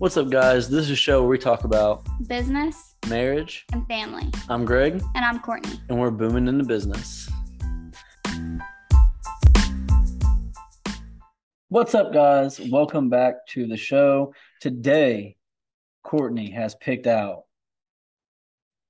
What's up, guys? This is a show where we talk about business marriage. and family. I'm Gregg, And I'm Courtney. and we're booming into business. What's up, guys? Welcome back to the show. Today, Courtney has picked out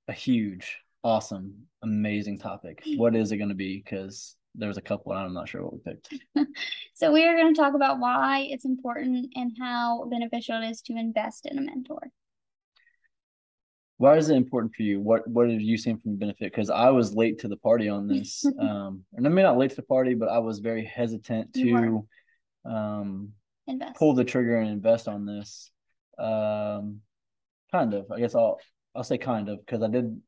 a huge, awesome, amazing topic. Mm. What is it going to be? Because there's a couple, and I'm not sure what we picked. So, we are going to talk about why it's important and how beneficial it is to invest in a mentor. Why is it important for you? What What have you seen from the benefit? Because I was late to the party on this, um, and I may not late to the party, but I was very hesitant to um, Invest. pull the trigger and invest on this. Um, kind of. I guess I'll I'll say kind of because I did.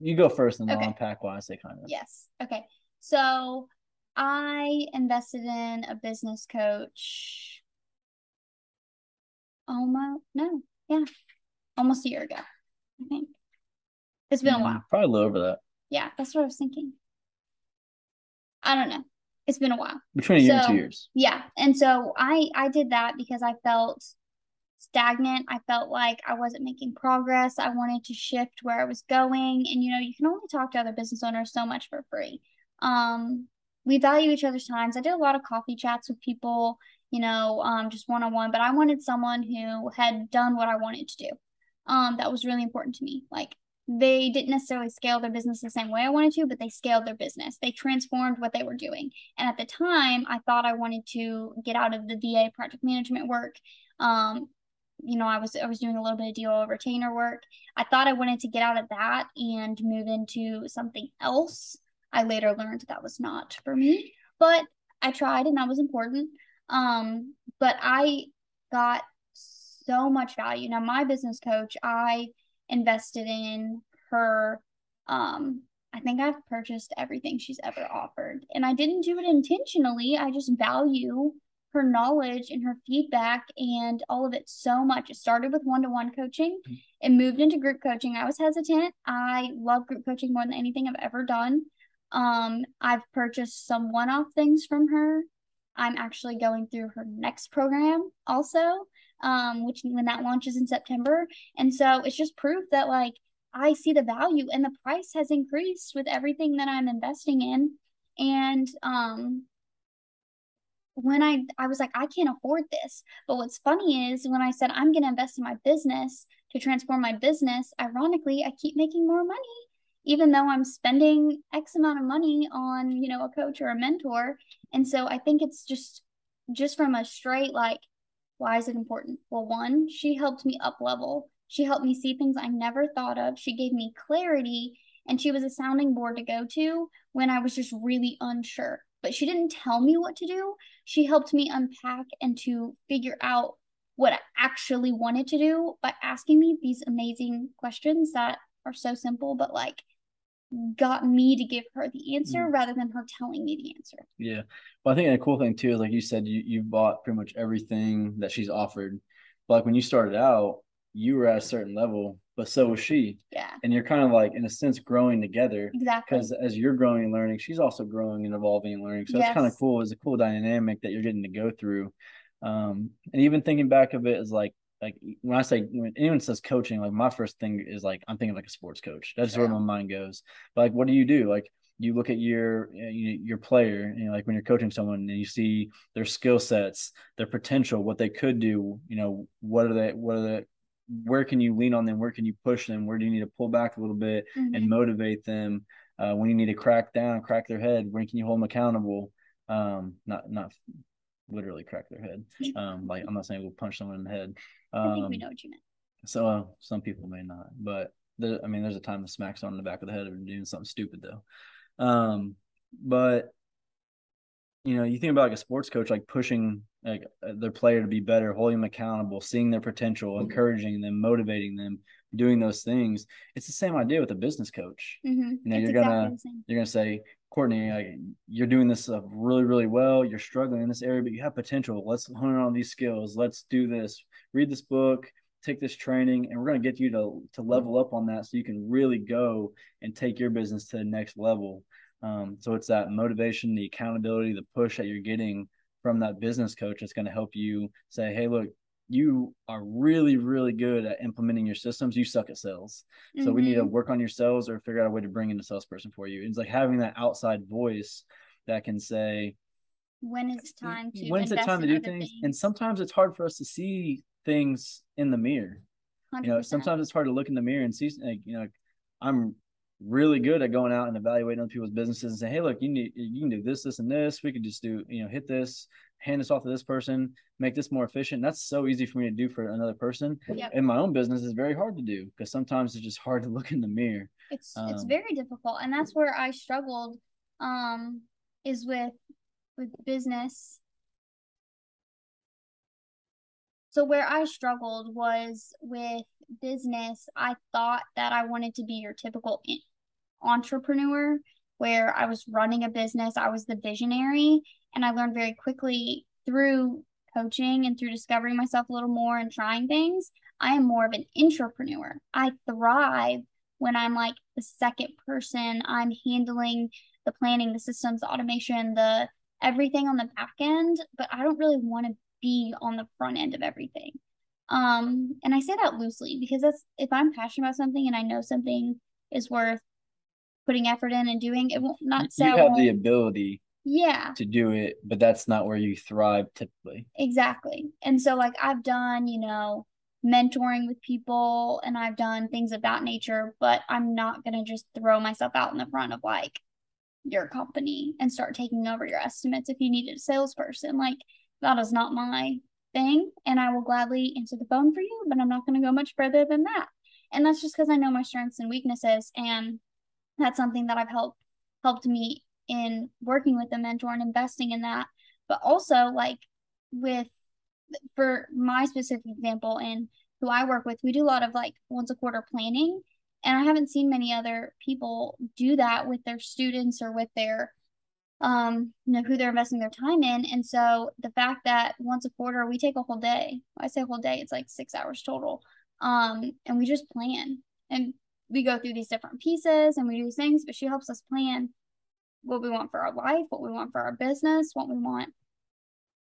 You go first, and Okay. I'll unpack why I say kind of. Yes. Okay. So, I invested in a business coach almost, no, yeah, almost a year ago, I think. It's been a Mm, while. Probably a little over that. Yeah, that's what I was thinking. I don't know. It's been a while. Between a year and two years. Yeah. And so I I did that because I felt stagnant. I felt like I wasn't making progress. I wanted to shift where I was going. And you know, you can only talk to other business owners so much for free. Um, we value each other's times. I did a lot of coffee chats with people, you know, um, just one on one, but I wanted someone who had done what I wanted to do. Um, that was really important to me. Like they didn't necessarily scale their business the same way I wanted to, but they scaled their business. They transformed what they were doing. And at the time, I thought I wanted to get out of the VA project management work. Um, you know, I was I was doing a little bit of DO retainer work. I thought I wanted to get out of that and move into something else. I later learned that was not for me, but I tried and that was important. Um, but I got so much value. Now, my business coach, I invested in her um I think I've purchased everything she's ever offered. And I didn't do it intentionally. I just value her knowledge and her feedback and all of it so much. It started with one to one coaching, it moved into group coaching. I was hesitant. I love group coaching more than anything I've ever done. Um, I've purchased some one off things from her. I'm actually going through her next program also, um, which when that launches in September. And so it's just proof that like I see the value and the price has increased with everything that I'm investing in. And um when I I was like I can't afford this. But what's funny is when I said I'm to invest in my business to transform my business, ironically, I keep making more money even though I'm spending X amount of money on, you know, a coach or a mentor. And so I think it's just just from a straight like why is it important? Well, one, she helped me up level. She helped me see things I never thought of. She gave me clarity and she was a sounding board to go to when I was just really unsure. But she didn't tell me what to do. She helped me unpack and to figure out what I actually wanted to do by asking me these amazing questions that are so simple, but like got me to give her the answer rather than her telling me the answer. Yeah. Well, I think the cool thing too is like you said, you you bought pretty much everything that she's offered. But like when you started out, you were at a certain level, but so was she. Yeah, And you're kind of like in a sense growing together exactly. because as you're growing and learning, she's also growing and evolving and learning. So it's kind of cool. It's a cool dynamic that you're getting to go through. Um, and even thinking back of it is like like when I say when anyone says coaching, like my first thing is like I'm thinking like a sports coach. That's where my mind goes. But like, what do you do? Like you look at your your player, you know, like when you're coaching someone and you see their skill sets, their potential, what they could do. You know, what are they? What are they? Where can you lean on them? Where can you push them? Where do you need to pull back a little bit? and Mhm. motivate them uh, when you need to crack down, crack their head. When can you hold them accountable? Um, not not literally crack their head. Um, like I'm not saying we'll punch someone in the head. I think we Um, know what you meant. so uh, some people may not, but there, I mean, there's a time to smack someone in the back of the head of doing something stupid though. Um, but you know, you think about like a sports coach, like pushing like their player to be better, holding them accountable, seeing their potential, encouraging them, motivating them, doing those things. It's the same idea with a business coach. Mm-hmm. You know, it's you're gonna you're gonna say, Courtney, like, you're doing this stuff really, really well. You're struggling in this area, but you have potential. Let's hone in on these skills. Let's do this. Read this book, take this training, and we're gonna get you to to level up on that so you can really go and take your business to the next level. Um, so it's that motivation, the accountability, the push that you're getting from that business coach that's going to help you say, hey, look, you are really really good at implementing your systems you suck at sales so mm-hmm. we need to mm-hmm. work on your sales or figure out a way to bring in a salesperson for you it's like having that outside voice that can say when it's time to when's the time to do things? things? and sometimes it's hard for us to see things in the mirror 100%. you know sometimes it's hard to look in the mirror and see like you know i'm really good at going out and evaluating other people's businesses and saying hey look you need you can do this this and this we could just do you know hit this hand this off to this person make this more efficient that's so easy for me to do for another person yep. in my own business is very hard to do because sometimes it's just hard to look in the mirror it's um, it's very difficult and that's where i struggled um is with with business so where I struggled was with business. I thought that I wanted to be your typical entrepreneur where I was running a business, I was the visionary, and I learned very quickly through coaching and through discovering myself a little more and trying things, I am more of an entrepreneur. I thrive when I'm like the second person. I'm handling the planning, the systems, the automation, the everything on the back end, but I don't really want to be on the front end of everything. Um, and I say that loosely because that's if I'm passionate about something and I know something is worth putting effort in and doing, it won't not You have the ability yeah to do it, but that's not where you thrive typically. Exactly. And so like I've done, you know, mentoring with people and I've done things of that nature, but I'm not gonna just throw myself out in the front of like your company and start taking over your estimates if you needed a salesperson. Like that is not my thing. And I will gladly answer the phone for you, but I'm not going to go much further than that. And that's just because I know my strengths and weaknesses. And that's something that I've helped helped me in working with a mentor and investing in that. But also like with for my specific example and who I work with, we do a lot of like once a quarter planning. And I haven't seen many other people do that with their students or with their um, you know, who they're investing their time in. And so the fact that once a quarter we take a whole day, I say whole day, it's like six hours total. Um, and we just plan and we go through these different pieces and we do these things, but she helps us plan what we want for our life, what we want for our business, what we want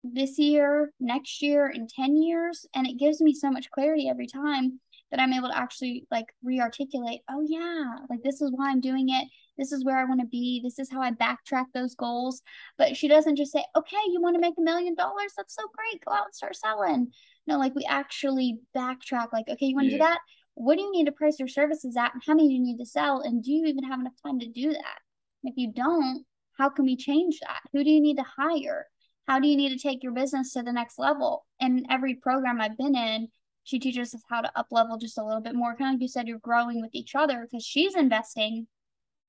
this year, next year, in 10 years. And it gives me so much clarity every time that I'm able to actually like re-articulate, oh yeah, like this is why I'm doing it. This is where I want to be. This is how I backtrack those goals. But she doesn't just say, okay, you want to make a million dollars? That's so great. Go out and start selling. No, like we actually backtrack, like, okay, you want to yeah. do that? What do you need to price your services at? And how many do you need to sell? And do you even have enough time to do that? If you don't, how can we change that? Who do you need to hire? How do you need to take your business to the next level? And every program I've been in, she teaches us how to up level just a little bit more. Kind of like you said, you're growing with each other because she's investing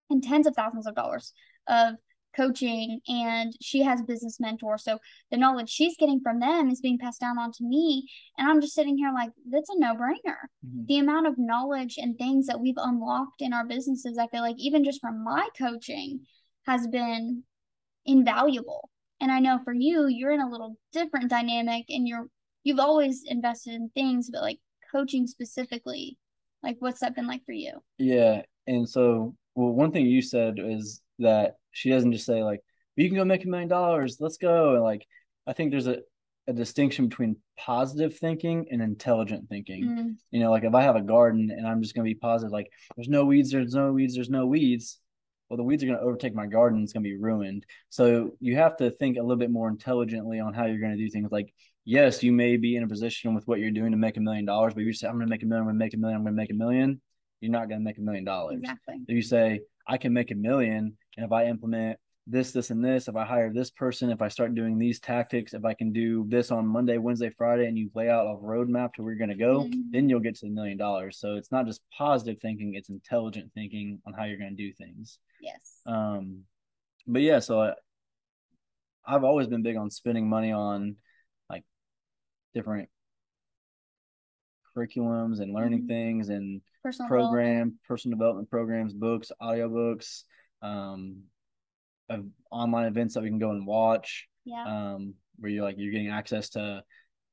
in tens of thousands of dollars of coaching and she has business mentors so the knowledge she's getting from them is being passed down onto me and i'm just sitting here like that's a no-brainer mm-hmm. the amount of knowledge and things that we've unlocked in our businesses i feel like even just from my coaching has been invaluable and i know for you you're in a little different dynamic and you're you've always invested in things, but like coaching specifically, like what's that been like for you? Yeah. And so, well, one thing you said is that she doesn't just say like, you can go make a million dollars, let's go. And like, I think there's a, a distinction between positive thinking and intelligent thinking. Mm. You know, like if I have a garden and I'm just going to be positive, like there's no weeds, there's no weeds, there's no weeds. Well, the weeds are going to overtake my garden. It's going to be ruined. So you have to think a little bit more intelligently on how you're going to do things. Like yes, you may be in a position with what you're doing to make a million dollars, but you say, I'm going to make a million, I'm going to make a million, I'm going to make a million, you're not going to make a million dollars. Exactly. If you say, I can make a million, and if I implement this, this, and this, if I hire this person, if I start doing these tactics, if I can do this on Monday, Wednesday, Friday, and you lay out a roadmap to where you're going to go, mm-hmm. then you'll get to the million dollars. So it's not just positive thinking, it's intelligent thinking on how you're going to do things. Yes. Um, but yeah, so I, I've always been big on spending money on like different curriculums and learning mm-hmm. things and personal program, personal development programs, books, audiobooks, um, of online events that we can go and watch. Yeah. Um, where you're like you're getting access to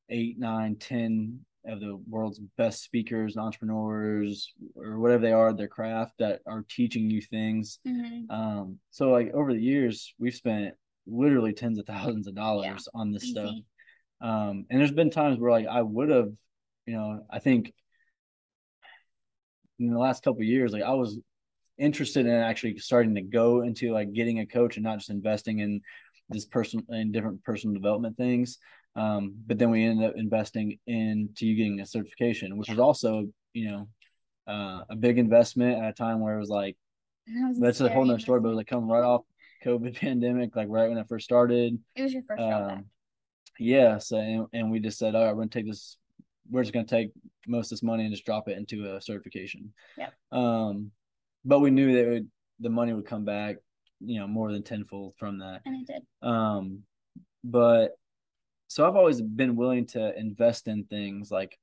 eight, nine, ten of the world's best speakers, entrepreneurs, or whatever they are, their craft that are teaching you things. Mm-hmm. Um, so like over the years, we've spent literally tens of thousands of dollars yeah. on this Easy. stuff. Um, and there's been times where like I would have, you know, I think in the last couple years, like I was interested in actually starting to go into like getting a coach and not just investing in this person in different personal development things. Um, but then we ended up investing into you getting a certification, which was also, you know, uh, a big investment at a time where it was like was that's a whole nother story, but it was like coming right off COVID pandemic, like right when I first started. It was your first um, Yeah. So and, and we just said, all right, we're gonna take this we're just gonna take most of this money and just drop it into a certification. Yeah. Um, but we knew that would, the money would come back, you know, more than tenfold from that. And it did. Um, but so I've always been willing to invest in things like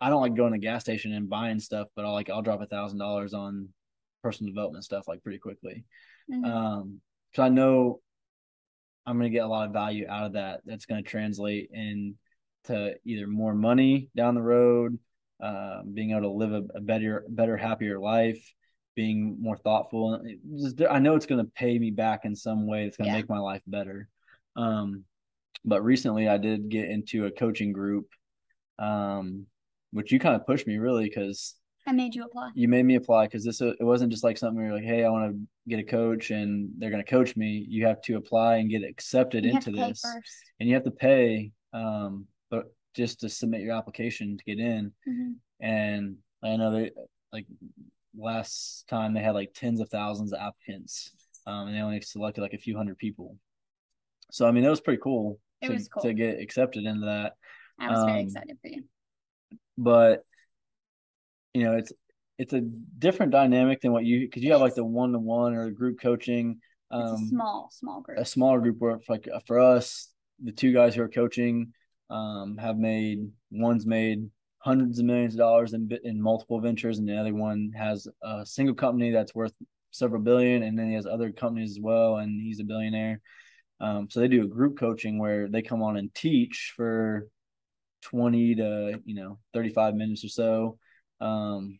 I don't like going to gas station and buying stuff, but I'll like I'll drop a thousand dollars on personal development stuff like pretty quickly. Mm-hmm. Um, so I know I'm gonna get a lot of value out of that. That's gonna translate into either more money down the road, uh, being able to live a, a, better, better, happier life, being more thoughtful. Just, I know it's gonna pay me back in some way. It's gonna yeah. make my life better. Um, but recently I did get into a coaching group. Um, which you kind of pushed me really because I made you apply. You made me apply because this it wasn't just like something where you're like, hey, I want to get a coach and they're going to coach me. You have to apply and get accepted you into this, and you have to pay, um, but just to submit your application to get in. Mm-hmm. And I know they like last time they had like tens of thousands of applicants, um, and they only selected like a few hundred people. So I mean, that was pretty cool. It to, was cool to get accepted into that. I was um, very excited for you but you know it's it's a different dynamic than what you because you have like the one to one or group coaching. Um, small small group. A smaller group where like for us, the two guys who are coaching um, have made one's made hundreds of millions of dollars in in multiple ventures, and the other one has a single company that's worth several billion, and then he has other companies as well, and he's a billionaire. Um, so they do a group coaching where they come on and teach for 20 to you know 35 minutes or so um,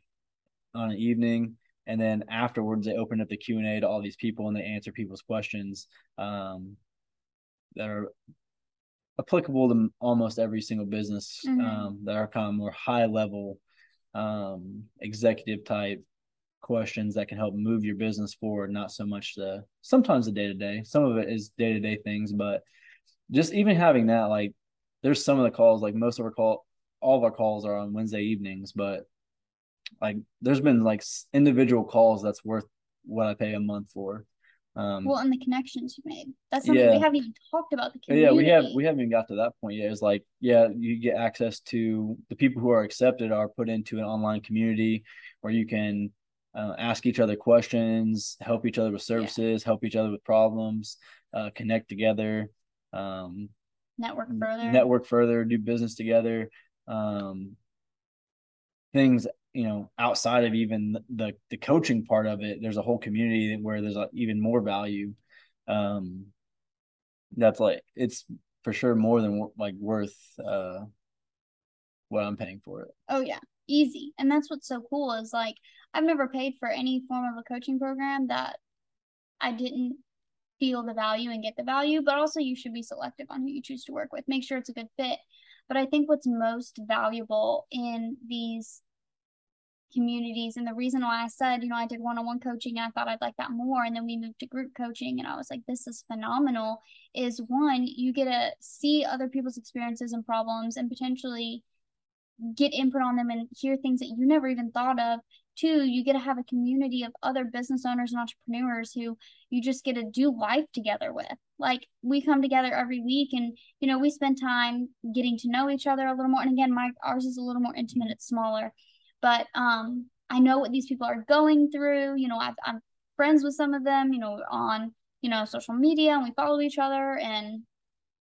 on an evening and then afterwards they open up the q&a to all these people and they answer people's questions um, that are applicable to almost every single business mm-hmm. um, that are kind of more high level um, executive type questions that can help move your business forward not so much the sometimes the day to day some of it is day to day things but just even having that like there's some of the calls like most of our call all of our calls are on Wednesday evenings, but like there's been like individual calls that's worth what I pay a month for. Um, well, and the connections you made. That's something yeah. we haven't even talked about. The community. Yeah, we have we haven't even got to that point yet. It's like, yeah, you get access to the people who are accepted are put into an online community where you can uh, ask each other questions, help each other with services, yeah. help each other with problems, uh, connect together. Um, network further network further do business together um things you know outside of even the the coaching part of it there's a whole community where there's a, even more value um that's like it's for sure more than like worth uh what i'm paying for it oh yeah easy and that's what's so cool is like i've never paid for any form of a coaching program that i didn't feel the value and get the value, but also you should be selective on who you choose to work with. Make sure it's a good fit. But I think what's most valuable in these communities and the reason why I said, you know, I did one-on-one coaching, and I thought I'd like that more and then we moved to group coaching and I was like this is phenomenal is one, you get to see other people's experiences and problems and potentially get input on them and hear things that you never even thought of Two, you get to have a community of other business owners and entrepreneurs who you just get to do life together with. Like we come together every week and, you know, we spend time getting to know each other a little more. And again, my ours is a little more intimate, it's smaller. But um I know what these people are going through. You know, I've, I'm friends with some of them, you know, on, you know, social media and we follow each other and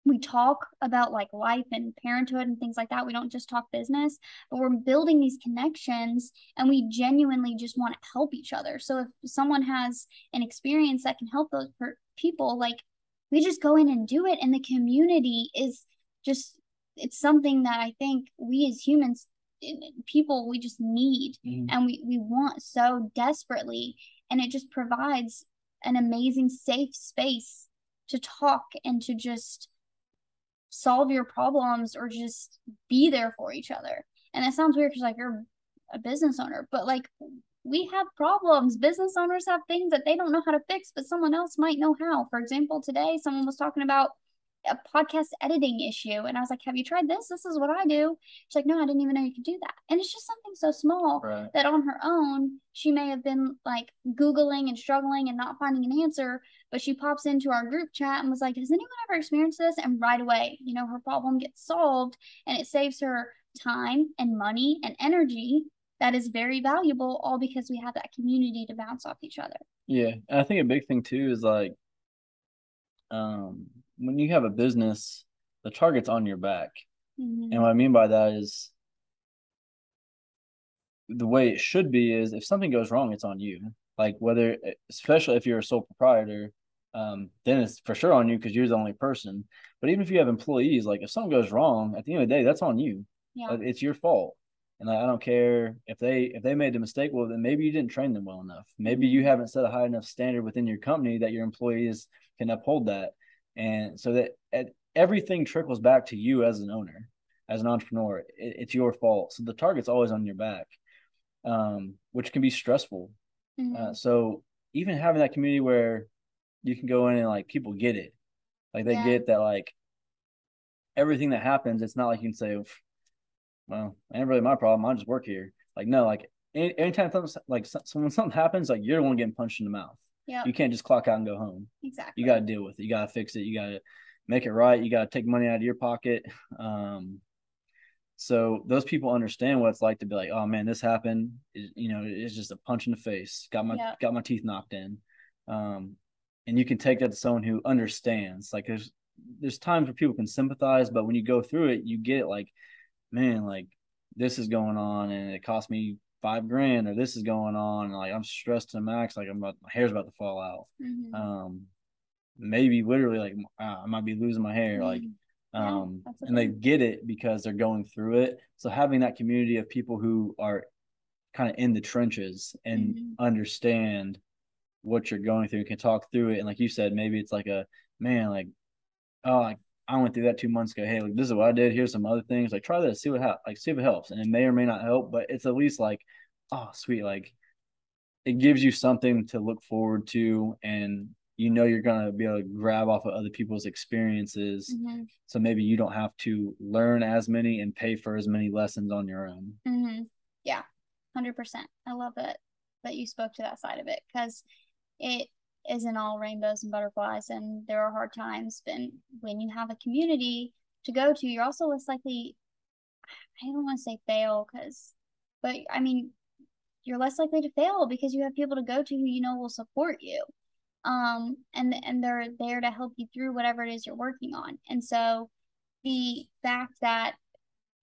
we talk about like life and parenthood and things like that. We don't just talk business, but we're building these connections and we genuinely just want to help each other. So if someone has an experience that can help those per- people, like we just go in and do it. And the community is just, it's something that I think we as humans, people, we just need mm. and we, we want so desperately. And it just provides an amazing, safe space to talk and to just solve your problems or just be there for each other. And that sounds weird because like you're a business owner, but like we have problems. Business owners have things that they don't know how to fix, but someone else might know how. For example, today someone was talking about a podcast editing issue. And I was like, Have you tried this? This is what I do. She's like, No, I didn't even know you could do that. And it's just something so small Right. that on her own, she may have been like Googling and struggling and not finding an answer. But she pops into our group chat and was like, Has anyone ever experienced this? And right away, you know, her problem gets solved and it saves her time and money and energy that is very valuable, all because we have that community to bounce off each other. Yeah, and I think a big thing too is like, um, when you have a business, the target's on your back, Mhm. and what I mean by that is the way it should be is if something goes wrong, it's on you. Like whether, especially if you're a sole proprietor, um, then it's for sure on you because you're the only person. But even if you have employees, like if something goes wrong, at the end of the day, that's on you. Yeah. It's your fault. And I don't care if they if they made the mistake. Well, then maybe you didn't train them well enough. Maybe you haven't set a high enough standard within your company that your employees can uphold that. And so that at, everything trickles back to you as an owner, as an entrepreneur. It, it's your fault. So the target's always on your back, um, which can be stressful. Mhm. Uh, so even having that community where you can go in and like people get it, like they Yeah. get that like everything that happens. It's not like you can say, "Pff, well, ain't really my problem. I just work here. Like no, like any, anytime something like so when something happens, like you're the one getting punched in the mouth. Yep. You can't just clock out and go home. exactly. You got to deal with it. You got to fix it. You got to make it right. You got to take money out of your pocket. Um, so those people understand what it's like to be like, oh man, this happened. It- you know, it's just a punch in the face. Got my Yeah. got my teeth knocked in. Um, and you can take that to someone who understands. Like there's there's times where people can sympathize, but when you go through it, you get. Like, man, like this is going on, and it cost me five grand, or this is going on, and like I'm stressed to the max. Like I'm about my hair's about to fall out Mhm. um maybe literally like uh, i might be losing my hair like Mhm. Yeah, um the and they get it because they're going through it so having that community of people who are kind of in the trenches and Mhm. understand what you're going through and can talk through it and like you said maybe it's like a man like oh like i went through that two months ago hey like this is what i did here's some other things like try this see what ha- like see if it helps and it may or may not help but it's at least like oh sweet like it gives you something to look forward to and you know you're going to be able to grab off of other people's experiences Mhm. so maybe you don't have to learn as many and pay for as many lessons on your own Mm-hmm. Yeah, hundred percent. I love it that you spoke to that side of it because it isn't all rainbows and butterflies, and there are hard times. but when you have a community to go to, you're also less likely. I don't want to say fail because, but I mean, you're less likely to fail because you have people to go to who you know will support you, um, and and they're there to help you through whatever it is you're working on. And so, the fact that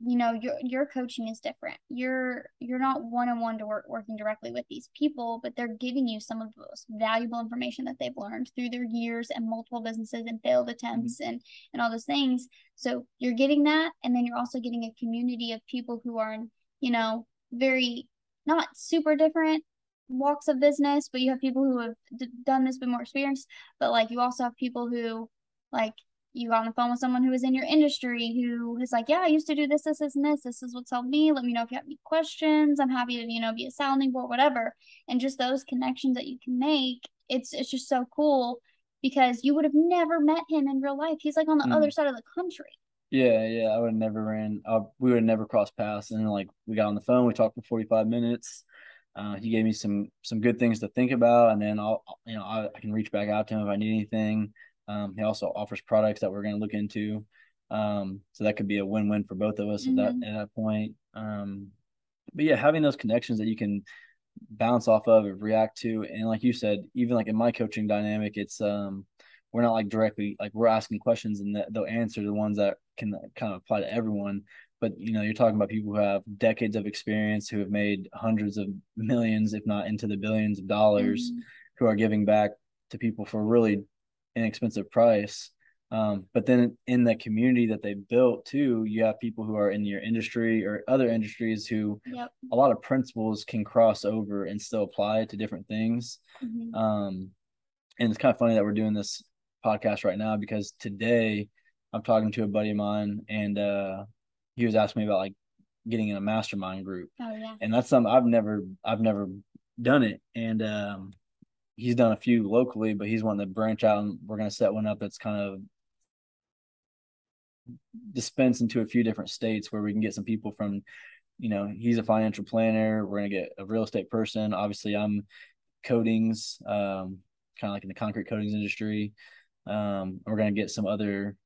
you know your your coaching is different. You're you're not one-on-one to work working directly with these people but they're giving you some of the most valuable information that they've learned through their years and multiple businesses and failed attempts mm-hmm. and and all those things. So you're getting that and then you're also getting a community of people who are in you know very not super different walks of business but you have people who have d- done this but more experienced but like you also have people who like you got on the phone with someone who was in your industry who is like, yeah, I used to do this, this, this, and this. This is what's helped me. Let me know if you have any questions. I'm happy to, you know, be a sounding board, whatever. And just those connections that you can make, it's it's just so cool because you would have never met him in real life. He's like on the Mm. other side of the country. yeah yeah i would have never ran uh, we would have never crossed paths and then like we got on the phone we talked for 45 minutes uh, he gave me some some good things to think about and then i'll you know I, I can reach back out to him if i need anything um, he also offers products that we're going to look into um, so that could be a win-win for both of us at that Mhm. at that point um, but yeah having those connections that you can bounce off of and react to and like you said even like in my coaching dynamic it's um we're not like directly like we're asking questions and they'll answer the ones that can kind of apply to everyone but you know you're talking about people who have decades of experience who have made hundreds of millions if not into the billions of dollars Mhm. who are giving back to people for really inexpensive price um, but then in the community that they built too you have people who are in your industry or other industries who Yep. a lot of principles can cross over and still apply to different things Mhm. um, and it's kind of funny that we're doing this podcast right now because today I'm talking to a buddy of mine, and uh, he was asking me about like getting in a mastermind group. Oh yeah. And that's something I've never I've never done it. And um, he's done a few locally, but he's wanting to branch out, and we're gonna set one up that's kind of dispense into a few different states where we can get some people from you know he's a financial planner we're going to get a real estate person obviously i'm coatings um, kind of like in the concrete coatings industry um, we're going to get some other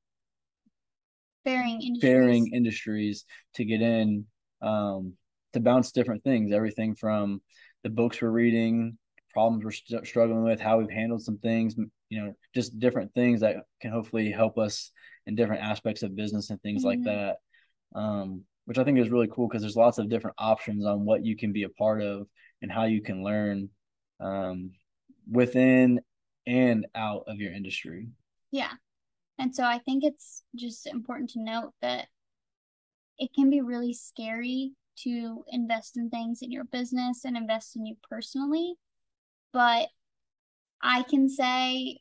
Bearing industries. varying industries to get in um, to bounce different things everything from the books we're reading problems we're st- struggling with how we've handled some things you know just different things that can hopefully help us in different aspects of business and things like Mhm. that um, which i think is really cool because there's lots of different options on what you can be a part of and how you can learn um, within and out of your industry Yeah. And so I think it's just important to note that it can be really scary to invest in things in your business and invest in you personally. But I can say,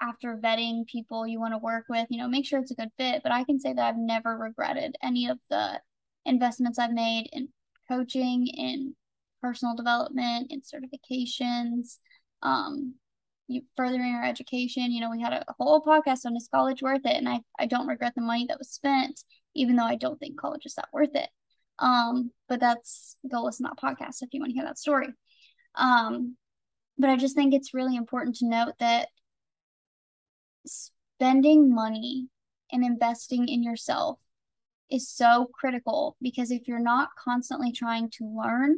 after vetting people you want to work with, you know, make sure it's a good fit. But I can say that I've never regretted any of the investments I've made in coaching, in personal development, in certifications, um, you furthering our education. You know, we had a whole podcast on is college worth it, and I I don't regret the money that was spent, even though I don't think college is that worth it. Um, but that's go listen to that podcast if you want to hear that story. Um, but I just think it's really important to note that spending money and investing in yourself is so critical because if you're not constantly trying to learn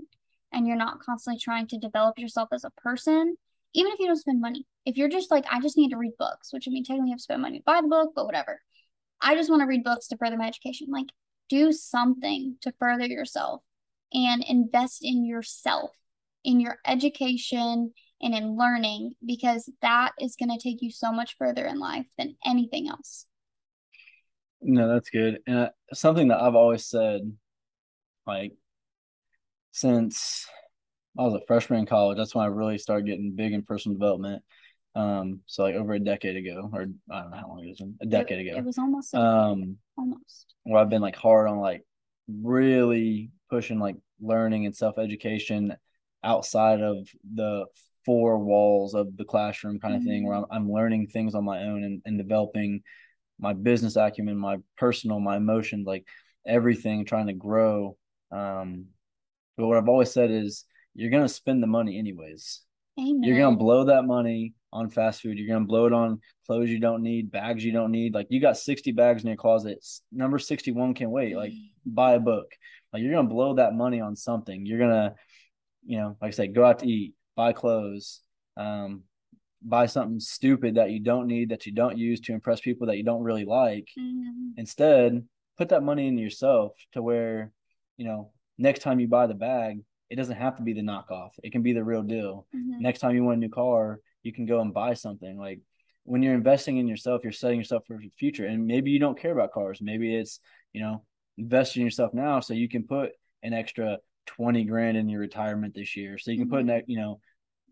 and you're not constantly trying to develop yourself as a person, even if you don't spend money, if you're just like, I just need to read books, which I mean, technically you have to spend money to buy the book, but whatever. I just want to read books to further my education. Like, do something to further yourself and invest in yourself, in your education, and in learning, because that is going to take you so much further in life than anything else. No, that's good. And uh, something that I've always said, like, since I was a freshman in college, that's when I really started getting big in personal development. Um, so like over a decade ago, or I don't know how long it was, a decade It, ago. it was almost a- Um, almost. where I've been like hard on like really pushing like learning and self education outside of the four walls of the classroom kind of thing, where I'm, I'm learning things on my own and, and developing my business acumen, my personal, my emotions, like everything, trying to grow. Um, but what I've always said is you're gonna spend the money anyways. Amen. You're gonna blow that money on fast food. You're gonna blow it on clothes you don't need, bags you don't need. Like you got 60 bags in your closet. Number 61 can wait. Like buy a book. Like you're gonna blow that money on something. You're gonna, you know, like I said, go out to eat, buy clothes, um, buy something stupid that you don't need, that you don't use to impress people that you don't really like. Mhm. Instead, put that money in yourself to where, you know, next time you buy the bag, it doesn't have to be the knockoff. It can be the real deal. Mhm. Next time you want a new car, you can go and buy something. Like when you're investing in yourself, you're setting yourself for the future. And maybe you don't care about cars. Maybe it's, you know, invest in yourself now so you can put an extra 20 grand in your retirement this year. So you can put Mhm. that, you know,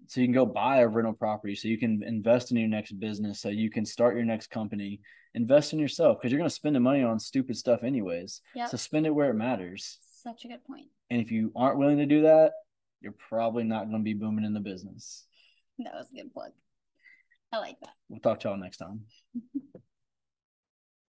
so you can go buy a rental property so you can invest in your next business so you can start your next company invest in yourself because you're going to spend the money on stupid stuff anyways Yep. so spend it where it matters Such a good point. and if you aren't willing to do that you're probably not going to be booming in the business That was a good plug. I like that. we'll talk to y'all next time